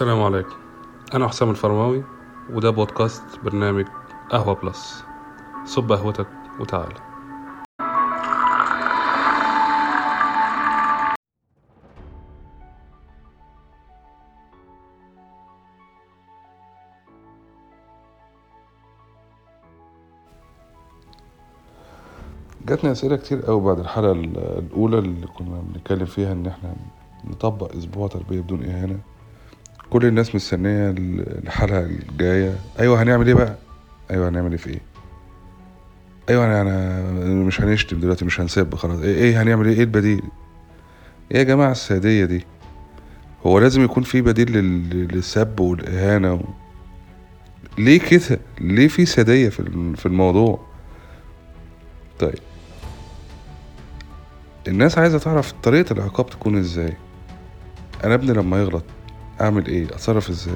السلام عليكم. أنا حسام الفرماوي وده بودكاست برنامج قهوة بلس. صب قهوتك وتعالى جاتني أسئلة كتير قوي بعد الحلقة الأولى اللي كنا بنتكلم فيها إن إحنا نطبق أسبوع تربية بدون إهانة. كل الناس مستنية الحلقة الجاية أيوة هنعمل إيه بقى؟ أيوة هنعمل إيه في؟ أيوة أنا, أنا مش هنشتم دلوقتي مش هنسب خلاص إيه, إيه هنعمل إيه؟ إيه البديل؟ إيه يا جماعة السادية دي؟ هو لازم يكون في بديل للسب والإهانة و... ليه كده؟ ليه في سادية في الموضوع؟ طيب الناس عايزة تعرف طريقة العقاب تكون إزاي أنا ابني لما يغلط أعمل إيه؟ أتصرف إزاي؟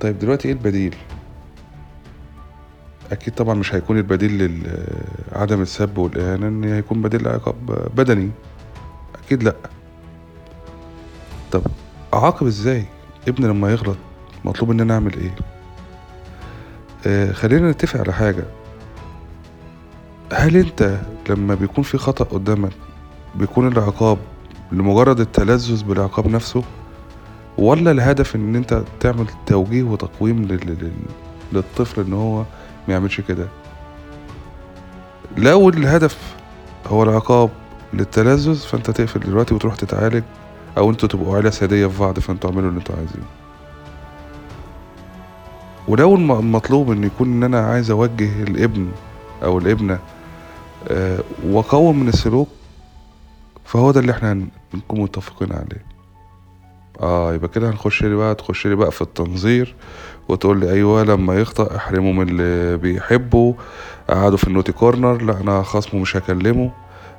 طيب دلوقتي إيه البديل؟ أكيد طبعا مش هيكون البديل لعدم السب والإهانة إن هيكون بديل عقاب بدني. أكيد لأ. طب أعاقب إزاي؟ ابني لما يغلط مطلوب ان أنا أعمل إيه؟ آه خلينا نتفق على حاجة. هل أنت لما بيكون في خطأ قدامك بيكون العقاب لمجرد التلذذ بالعقاب نفسه؟ ولا الهدف إن أنت تعمل توجيه وتقويم للطفل إن هو ما يعملش كده؟ لو الهدف هو العقاب للتلذذ فأنت تقفل دلوقتي وتروح تتعالج أو أنتوا تبقوا عيلة سادية في بعض فأنتوا اعملوا اللي أنتوا عايزينه. ولو المطلوب إن يكون إن أنا عايز أوجه الابن أو الابنة أه وأقوم من السلوك فهو ده اللي إحنا نكون متفقين عليه. آه يبقى كده هنخش لي بقى تخش لي بقى في التنظير وتقول لي أيوه لما يخطأ احرمه من اللي بيحبه قعده في النوتي كورنر لا أنا خصمه مش هكلمه.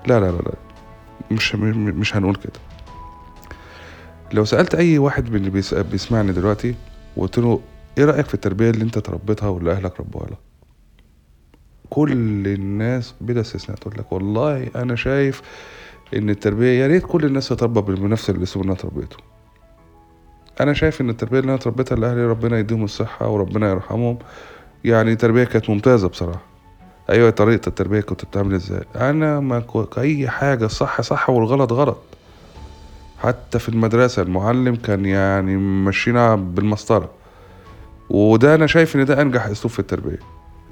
لا لا لا لا مش مش هنقول كده. لو سألت أي واحد من اللي بيسمعني دلوقتي وقلت له إيه رأيك في التربية اللي أنت تربيتها واللي أهلك ربوها لك؟ كل الناس بلا استثناء تقول لك والله أنا شايف إن التربية يا ريت كل الناس تربى بنفس الاسلوب اللي أنا تربيته. أنا شايف إن التربية اللي أنا تربيتها لأهلي ربنا يديهم الصحة وربنا يرحمهم. يعني تربيه كانت ممتازة بصراحة. أيوه طريقة التربية كنت بتعمل إزاي؟ أنا ما أي حاجة صح صح والغلط غلط. حتى في المدرسة المعلم كان يعني مشينا بالمسطرة. وده أنا شايف إن ده أنجح أسلوب في التربية.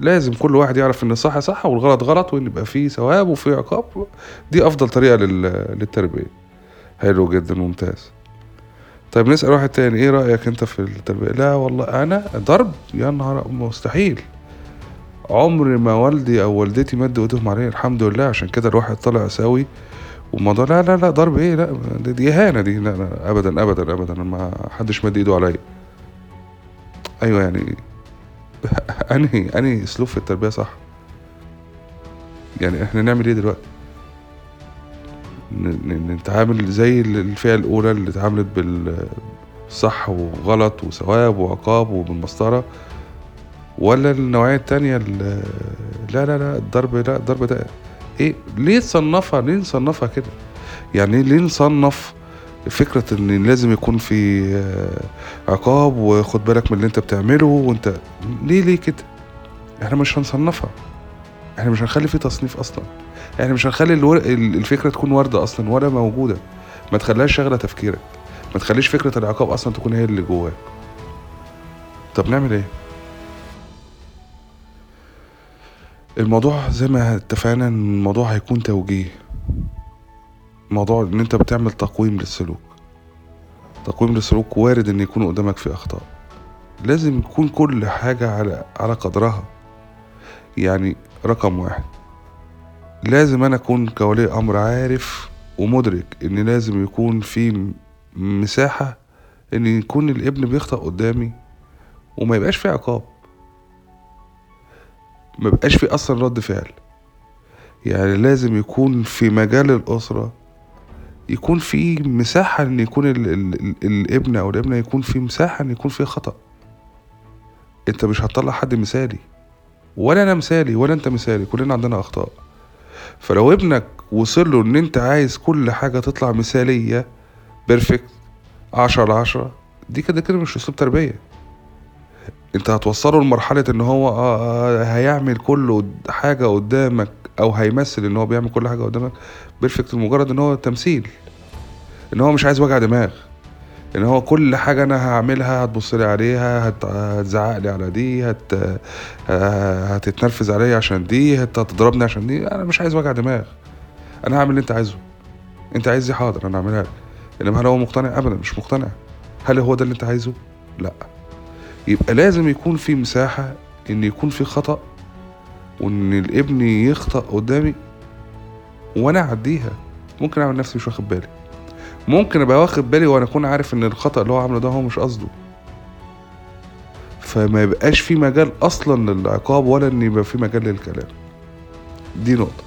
لازم كل واحد يعرف إن الصح صح والغلط غلط وإن يبقى فيه ثواب وفيه عقاب. دي أفضل طريقة للتربية. حلو جدا ممتاز. طيب نسأل واحد تاني إيه رأيك أنت في التربية؟ لا والله أنا ضرب؟ يا نهار مستحيل. عمر ما والدي أو والدتي مدوا ايدهم عليا الحمد لله. عشان كده الواحد طلع سوي والموضوع لا لا لا ضرب إيه؟ لا دي إهانة دي لا لا ابدا ابدا ابدا ما حدش مد إيده عليا. أيوه يعني أنهي أنهي أسلوب في التربية صح؟ يعني إحنا نعمل إيه دلوقتي؟ نتعامل زي الفئة الأولى اللي اتعاملت بالصح وغلط وثواب وعقاب وبالمسطرة ولا النوعية التانية لا لا لا الضرب لا الضرب ده إيه؟ ليه نصنفها ليه نصنفها كده؟ يعني ليه نصنف فكرة إن لازم يكون في عقاب وخد بالك من اللي أنت بتعمله وأنت ليه ليه كده؟ إحنا مش هنصنفها. إحنا مش هنخلي في تصنيف أصلا. إحنا مش هنخلي الور... الفكرة تكون وردة أصلا ولا موجودة. ما تخليهاش شغلة تفكيرك. ما تخليش فكرة العقاب أصلا تكون هي اللي جواك. طب نعمل إيه؟ الموضوع زي ما اتفقنا إن الموضوع هيكون توجيه. موضوع إن أنت بتعمل تقويم للسلوك. تقويم للسلوك وارد إن يكون قدامك في أخطاء. لازم يكون كل حاجة على على قدرها. يعني رقم واحد. لازم أنا أكون كولي أمر عارف ومدرك إن لازم يكون في مساحة إن يكون الابن بيخطأ قدامي وما يبقاش في عقاب. ما يبقاش في أصلا رد فعل. يعني لازم يكون في مجال الأسرة يكون في مساحة إن يكون ال ال الابن أو الابنة يكون في مساحة إن يكون في خطأ. أنت مش هتطلع حد مثالي. ولا أنا مثالي ولا أنت مثالي كلنا عندنا أخطاء. فلو ابنك وصل له إن أنت عايز كل حاجة تطلع مثالية perfect عشرة على عشرة دي كده كده مش أسلوب تربية. أنت هتوصله لمرحلة إن هو آه آه هيعمل كل حاجة قدامك أو هيمثل إن هو بيعمل كل حاجة قدامك perfect لمجرد إن هو تمثيل إن هو مش عايز وجع دماغ. ان هو كل حاجة أنا هعملها هتبص لي عليها هت... هتزعق لي على دي هت... هتتنرفز عليا عشان دي هت... هتضربني عشان دي. أنا مش عايز وجع دماغ. أنا هعمل اللي أنت عايزه. أنت عايز دي حاضر أنا هعملها لك. إنما هل هو مقتنع؟ ابدا مش مقتنع. هل هو ده اللي أنت عايزه؟ لأ. يبقى لازم يكون في مساحة إن يكون في خطأ وإن الابن يخطأ قدامي وأنا أعديها. ممكن أعمل نفسي مش واخد بالي. ممكن أبقى واخد بالي وأنا أكون عارف إن الخطأ اللي هو عامله ده هو مش قصده. فما يبقاش في مجال أصلا للعقاب ولا إن يبقى في مجال للكلام. دي نقطة.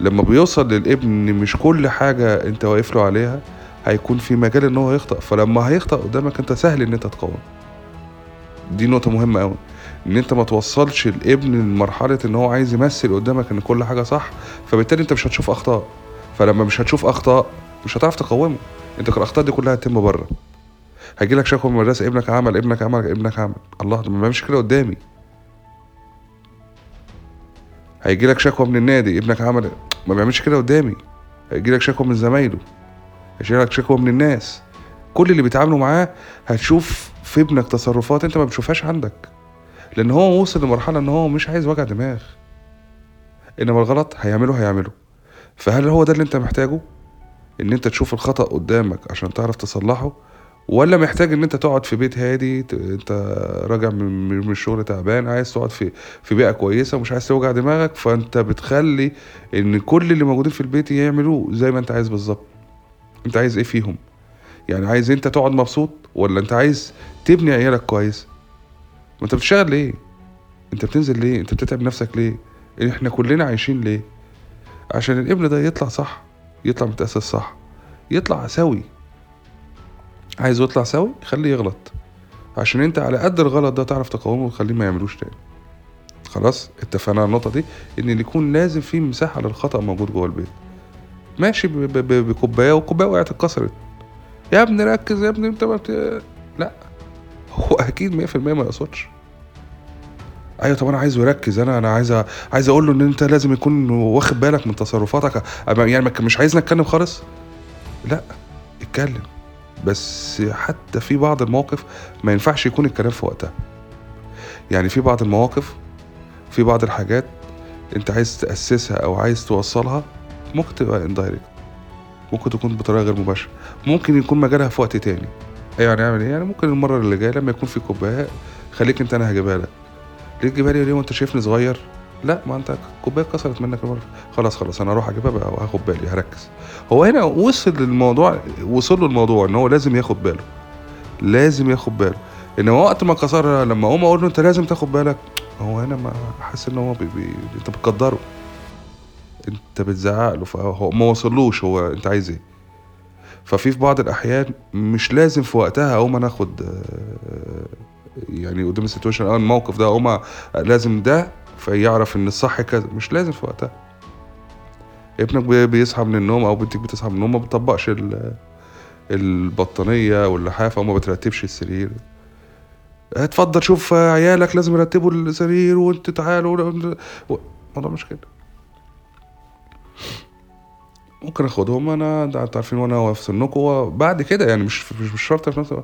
لما بيوصل للابن إن مش كل حاجة أنت واقف له عليها هيكون في مجال إن هو يخطأ. فلما هيخطأ قدامك أنت سهل إن أنت تقاوم دي نقطة مهمة قوي إن أنت ما توصلش الابن لمرحلة إن هو عايز يمثل قدامك إن كل حاجة صح فبالتالي أنت مش هتشوف أخطاء. فلما مش هتشوف أخطاء مش هتعرف تقاومه. انت الاخطاء دي كلها هتتم بره. هيجي لك شكوى من المدرسة ابنك عمل ابنك عمل ابنك عمل. الله ما بيعملش كده قدامي. هيجي لك شكوى من النادي ابنك عمل ما بيعملش كده قدامي. هيجي لك شكوى من زمايله هيجي لك شكوى من الناس. كل اللي بيتعاملوا معاه هتشوف في ابنك تصرفات انت ما بتشوفهاش عندك. لأن هو وصل لمرحلة إن هو مش عايز وجع دماغ. إنما الغلط هيعمله هيعمله. فهل هو ده اللي أنت محتاجه؟ إن أنت تشوف الخطأ قدامك عشان تعرف تصلحه ولا محتاج إن أنت تقعد في بيت هادي أنت راجع من من الشغل تعبان عايز تقعد في في بيئة كويسة ومش عايز توجع دماغك فأنت بتخلي إن كل اللي موجودين في البيت يعملوه زي ما أنت عايز بالظبط. أنت عايز إيه فيهم؟ يعني عايز أنت تقعد مبسوط ولا أنت عايز تبني عيالك كويس؟ ما أنت بتشتغل ليه؟ أنت بتنزل ليه؟ أنت بتتعب نفسك ليه؟ إحنا كلنا عايشين ليه؟ عشان الابن ده يطلع صح. يطلع متأسس صح. يطلع سوي. عايزه يطلع سوي؟ خليه يغلط. عشان انت على قد الغلط ده تعرف تقاومه وتخليه ما يعملوش تاني. خلاص؟ اتفقنا على النقطة دي؟ إن يكون لازم في مساحة للخطأ موجود جوه البيت. ماشي ب- ب- ب- بكوباية والكوباية وقعت اتكسرت. يا ابني ركز يا ابني انت ما بت... لا. هو أكيد 100% ما يقصدش. أيوه طب أنا عايزه يركز أنا أنا عايز عايز أقول له إن أنت لازم يكون واخد بالك من تصرفاتك. يعني مش عايزنا نتكلم خالص؟ لا اتكلم. بس حتى في بعض المواقف ما ينفعش يكون الكلام في وقتها. يعني في بعض المواقف في بعض الحاجات أنت عايز تأسسها أو عايز توصلها ممكن تبقى اندايركت ممكن تكون بطريقة غير مباشرة. ممكن يكون مجالها في وقت تاني. يعني أعمل إيه؟ يعني ممكن المرة اللي جاية لما يكون في كوباية خليك أنت أنا هجيبها لك. ليه تجيبها لي ليه وانت شايفني صغير. لا ما انت الكوبايه اتكسرت منك المرة. خلاص خلاص أنا هروح أجيبها بقى وهاخد بالي هركز. هو هنا وصل للموضوع وصل له الموضوع إن هو لازم ياخد باله. لازم ياخد باله. ان وقت ما كسرها لما أقوم أقول له أنت لازم تاخد بالك هو هنا ما حاسس إن هو بي بي أنت بتقدره. أنت بتزعق له فهو ما وصلوش هو أنت عايز إيه. ففي في بعض الأحيان مش لازم في وقتها أقوم أنا آخد آه، يعني قدام ال situation آه الموقف ده اقوم لازم ده فيعرف إن الصح كذا. مش لازم في وقتها. ابنك بي- بيصحى من النوم أو بنتك بتصحى من النوم ما بتطبقش ال- البطانية واللحافة وما بترتبش السرير. اتفضل شوف عيالك لازم يرتبوا السرير وانت تعالوا الموضوع مش كده. ممكن اخدهم أنا عارفين وأنا في سنكم بعد كده يعني مش مش, شرط في نفس.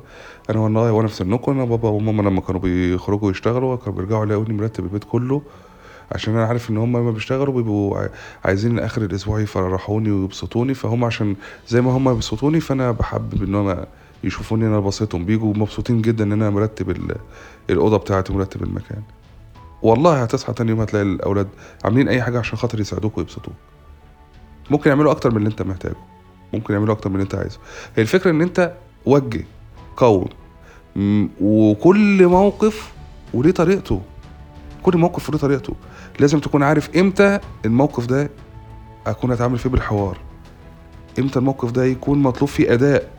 أنا والله وأنا في سنكم أنا بابا وماما لما كانوا بيخرجوا يشتغلوا كانوا بيرجعوا يلاقوني مرتب البيت كله عشان أنا عارف ان هم لما بيشتغلوا بيبقوا عاي- عايزين اخر الأسبوع يفرحوني ويبسطوني فهم عشان زي ما هم بيبسطوني فانا بحبب ان هم يشوفوني أنا بسيطهم بيجوا مبسوطين جدا إن أنا مرتب ال- الأوضة بتاعتي مرتب المكان والله هتصحى تاني يوم هتلاقي الأولاد عاملين أي حاجة عشان خاطر يساعدوك ويبسطوك ممكن يعملوا أكتر من اللي أنت محتاجه. ممكن يعملوا أكتر من اللي أنت عايزه. هي الفكرة إن أنت وجه قوم وكل موقف وليه طريقته. كل موقف وليه طريقته. لازم تكون عارف إمتى الموقف ده أكون أتعامل فيه بالحوار. إمتى الموقف ده يكون مطلوب فيه أداء.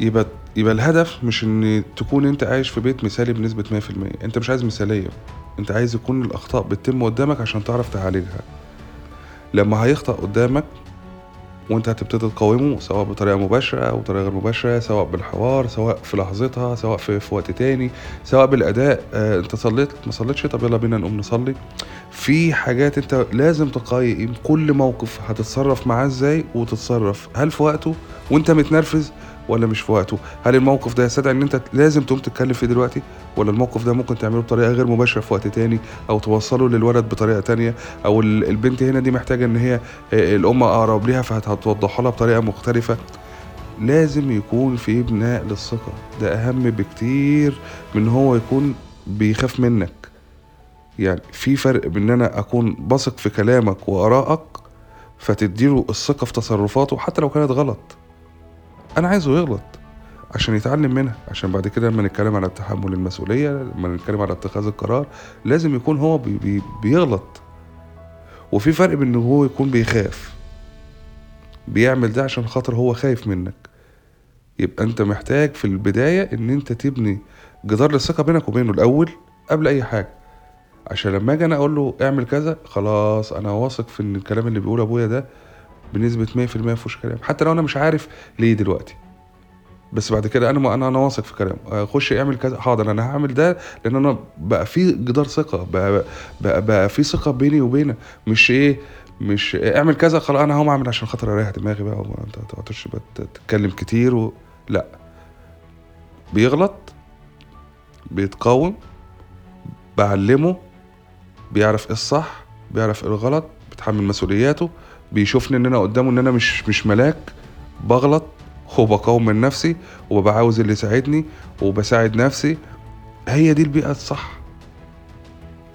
يبقى يبقى الهدف مش إن تكون أنت عايش في بيت مثالي بنسبة 100% أنت مش عايز مثالية. أنت عايز يكون الأخطاء بتتم قدامك عشان تعرف تعالجها. لما هيخطأ قدامك وانت هتبتدي تقاومه سواء بطريقة مباشرة أو بطريقة غير مباشرة سواء بالحوار سواء في لحظتها سواء في, في وقت تاني سواء بالأداء آه انت صليت ما صليتش؟ طب يلا بينا نقوم نصلي. في حاجات انت لازم تقيم كل موقف هتتصرف معاه إزاي وتتصرف. هل في وقته وانت متنرفز؟ ولا مش في وقته. هل الموقف ده يستدعي إن أنت لازم تقوم تتكلم فيه دلوقتي؟ ولا الموقف ده ممكن تعمله بطريقة غير مباشرة في وقت تاني أو توصله للولد بطريقة تانية؟ أو ال- البنت هنا دي محتاجة إن هي آه، الأم أقرب ليها فهتوضحها لها بطريقة مختلفة. لازم يكون في بناء للثقة. ده أهم بكتير من هو يكون بيخاف منك. يعني في فرق بين إن أنا أكون بثق في كلامك وآرائك فتديله الثقة في تصرفاته حتى لو كانت غلط. أنا عايزه يغلط عشان يتعلم منها. عشان بعد كده لما نتكلم على تحمل المسؤولية لما نتكلم على اتخاذ القرار لازم يكون هو بي بي بيغلط. وفي فرق بين هو يكون بيخاف. بيعمل ده عشان خاطر هو خايف منك. يبقى أنت محتاج في البداية إن أنت تبني جدار للثقة بينك وبينه الأول قبل أي حاجة. عشان لما أجي أنا أقول له اعمل كذا خلاص أنا واثق في إن الكلام اللي بيقوله أبويا ده بنسبة 100% مفيهوش كلام. حتى لو أنا مش عارف ليه دلوقتي. بس بعد كده أنا أنا أنا واثق في كلامه آه، خش اعمل كذا. حاضر أنا هعمل ده لأن أنا بقى في جدار ثقة. بقى بقى, بقى في ثقة بيني وبينه. مش إيه مش اعمل كذا خلاص أنا هقوم أعمل عشان خاطر أريح دماغي بقى أنت ما تقعدش تتكلم كتير و... لأ. بيغلط بيتقاوم بعلمه بيعرف إيه الصح بيعرف إيه الغلط بيتحمل مسؤولياته بيشوفني ان أنا قدامه ان أنا مش مش ملاك بغلط وبقاوم من نفسي وببقى عاوز اللي يساعدني وبساعد نفسي. هي دي البيئة الصح.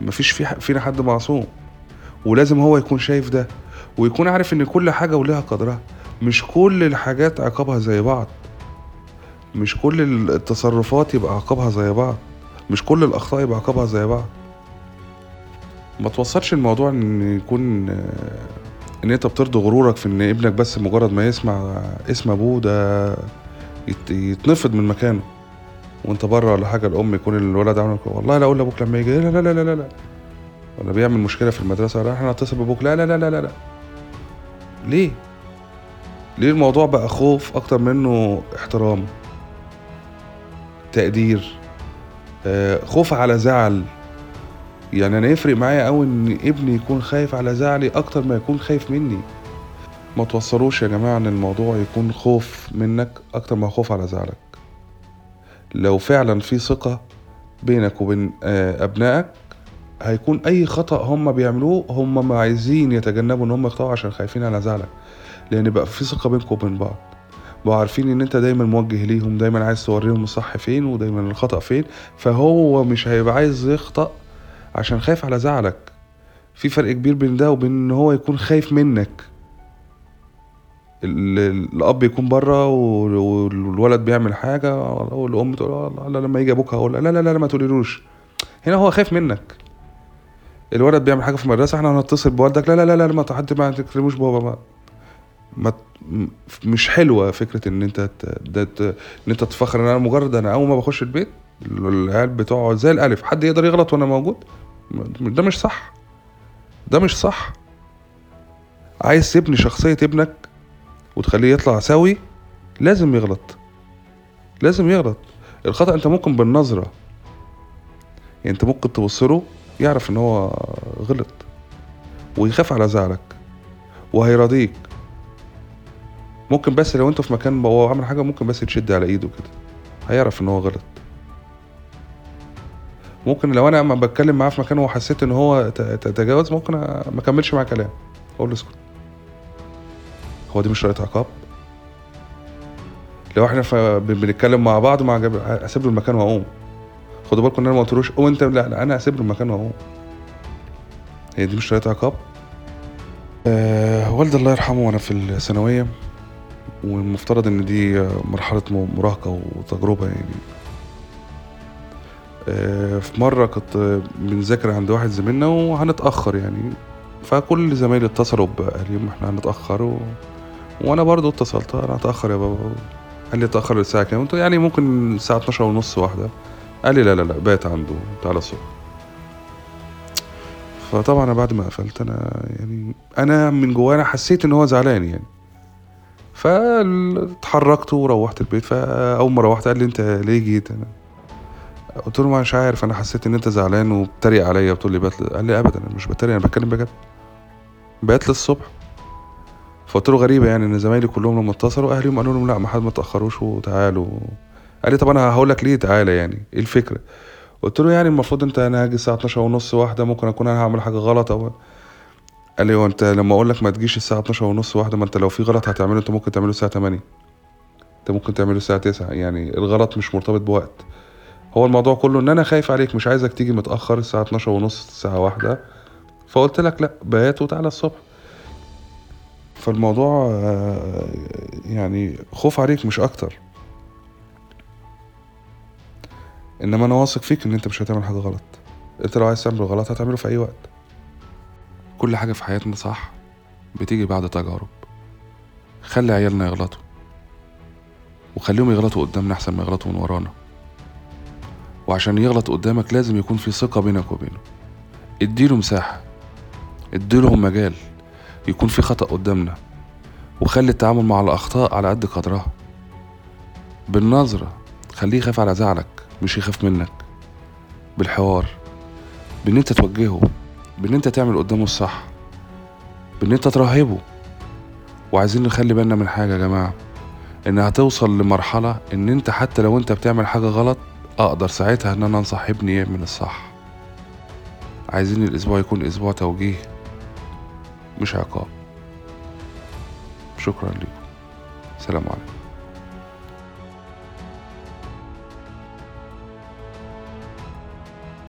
مفيش في فينا حد معصوم. ولازم هو يكون شايف ده ويكون عارف إن كل حاجة ولها قدرها. مش كل الحاجات عقابها زي بعض. مش كل التصرفات يبقى عقابها زي بعض. مش كل الأخطاء يبقى عقابها زي بعض. ما توصلش الموضوع إن يكون إن أنت بترضي غرورك في إن ابنك بس مجرد ما يسمع اسم أبوه ده يت- يتنفض من مكانه. وأنت بره ولا حاجة الأم يكون الولد عامل والله لا أقول لأبوك لما يجي لا لا لا لا لا, لا. ولا بيعمل مشكلة في المدرسة لا إحنا هنتصل بأبوك. لا لا لا لا لا لا. ليه؟ ليه الموضوع بقى خوف أكتر منه احترام تقدير آه، خوف على زعل؟ يعني أنا يفرق معايا قوي إن ابني يكون خايف على زعلي أكتر ما يكون خايف مني. ما توصلوش يا جماعة إن الموضوع يكون خوف منك أكتر ما خوف على زعلك. لو فعلا في ثقة بينك وبين آه، أبنائك هيكون أي خطأ هم بيعملوه هم ما عايزين يتجنبوا إن هم يخطئوا عشان خايفين على زعلك. لأن بقى في ثقة بينكم وبين بعض. بقوا عارفين إن أنت دايما موجه ليهم دايما عايز توريهم الصح فين ودايما الخطأ فين فهو مش هيبقى عايز يخطأ عشان خايف على زعلك. في فرق كبير بين ده وبين إن هو يكون خايف منك. ال- ال- الأب يكون بره والولد بيعمل حاجة والأم تقول "آه، لا لما يجي أبوك هقول لا لا لا ما تقوليلوش. هنا هو خايف منك. الولد بيعمل حاجة في المدرسة إحنا هنتصل بوالدك لا لا لا لا ما حد ما تكلموش بابا ما, ما مش حلوة فكرة إن أنت إن أنت تفخر إن أنا مجرد أنا أول ما بخش البيت العيال بتقعد زي الألف. حد يقدر يغلط وأنا موجود؟ ده مش صح. ده مش صح. عايز تبني شخصية ابنك وتخليه يطلع سوي؟ لازم يغلط. لازم يغلط. الخطأ أنت ممكن بالنظرة يعني أنت ممكن تبصله يعرف إن هو غلط ويخاف على زعلك وهيراضيك ممكن بس لو انت في مكان هو عمل حاجة ممكن بس تشد على إيده كده هيعرف إن هو غلط. ممكن لو أنا بتكلم معاه في مكان وحسيت إن هو تجاوز ممكن ما اكملش معاه كلام أقول له اسكت. هو دي مش طريقة عقاب؟ لو إحنا بنتكلم مع بعض مع جاب... اسيب له المكان وأقوم. خدوا بالكم إن أنا ما قلتلوش قوم أنت لا, لا أنا اسيب له المكان وأقوم. هي دي مش طريقة عقاب؟ أه والدي الله يرحمه وأنا في الثانوية والمفترض إن دي مرحلة مراهقة وتجربة يعني. في مرة كنت بنذاكر عند واحد زميلنا وهنتأخر يعني. فكل زمايلي اتصلوا بأهليهم إحنا هنتأخر و... وأنا برضو اتصلت أنا هتأخر يا بابا. قال لي اتأخر الساعة كام؟ قلت يعني ممكن الساعة 12 ونص واحدة. قال لي لا لا لا بات عنده تعالى الصبح. فطبعا بعد ما قفلت أنا يعني أنا من جوانا حسيت إن هو زعلان يعني. فاتحركت وروحت البيت. فأول ما روحت قال لي أنت ليه جيت؟ أنا قلت له مش عارف أنا حسيت إن أنت زعلان وبتريق عليا. بتقول لي بات قال لي ابدا أنا مش بتريق أنا بتكلم بجد. بات للصبح فقلت له غريبة يعني إن زمايلي كلهم لما اتصلوا اهليهم قالوا لهم لا ما حد ما تأخروش وتعالوا. قال لي طب أنا هقول لك ليه تعالى يعني إيه الفكرة؟ قلت له يعني المفروض أنت أنا هاجي الساعة 12 ونص واحدة ممكن أكون أنا هعمل حاجة غلط أو. قال لي هو أنت لما أقول لك ما تجيش الساعة 12 ونص واحدة ما أنت لو في غلط هتعمله أنت ممكن تعمله الساعة 8 أنت ممكن تعمله الساعة 9 يعني الغلط مش مرتبط بوقت. هو الموضوع كله إن أنا خايف عليك مش عايزك تيجي متأخر الساعة 12 ونص الساعة واحدة. فقلت لك لا بيات وتعالى الصبح. فالموضوع آه، يعني خوف عليك مش أكتر. إنما أنا واثق فيك إن أنت مش هتعمل حاجة غلط. أنت لو عايز تعمل غلط هتعمله في أي وقت. كل حاجة في حياتنا صح بتيجي بعد تجارب. خلي عيالنا يغلطوا. وخليهم يغلطوا قدامنا أحسن ما يغلطوا من ورانا. وعشان يغلط قدامك لازم يكون في ثقة بينك وبينه. اديله مساحة. اديلهم مجال يكون في خطأ قدامنا. وخلي التعامل مع الأخطاء على قد قدرها. بالنظرة خليه يخاف على زعلك مش يخاف منك. بالحوار بإن أنت توجهه بإن أنت تعمل قدامه الصح بإن أنت ترهبه وعايزين نخلي بالنا من حاجة يا جماعة إن هتوصل لمرحلة إن أنت حتى لو أنت بتعمل حاجة غلط أقدر ساعتها إن أنا أنصح ابني يعمل الصح. عايزين الأسبوع يكون أسبوع توجيه مش عقاب. شكرا لكم سلام عليكم.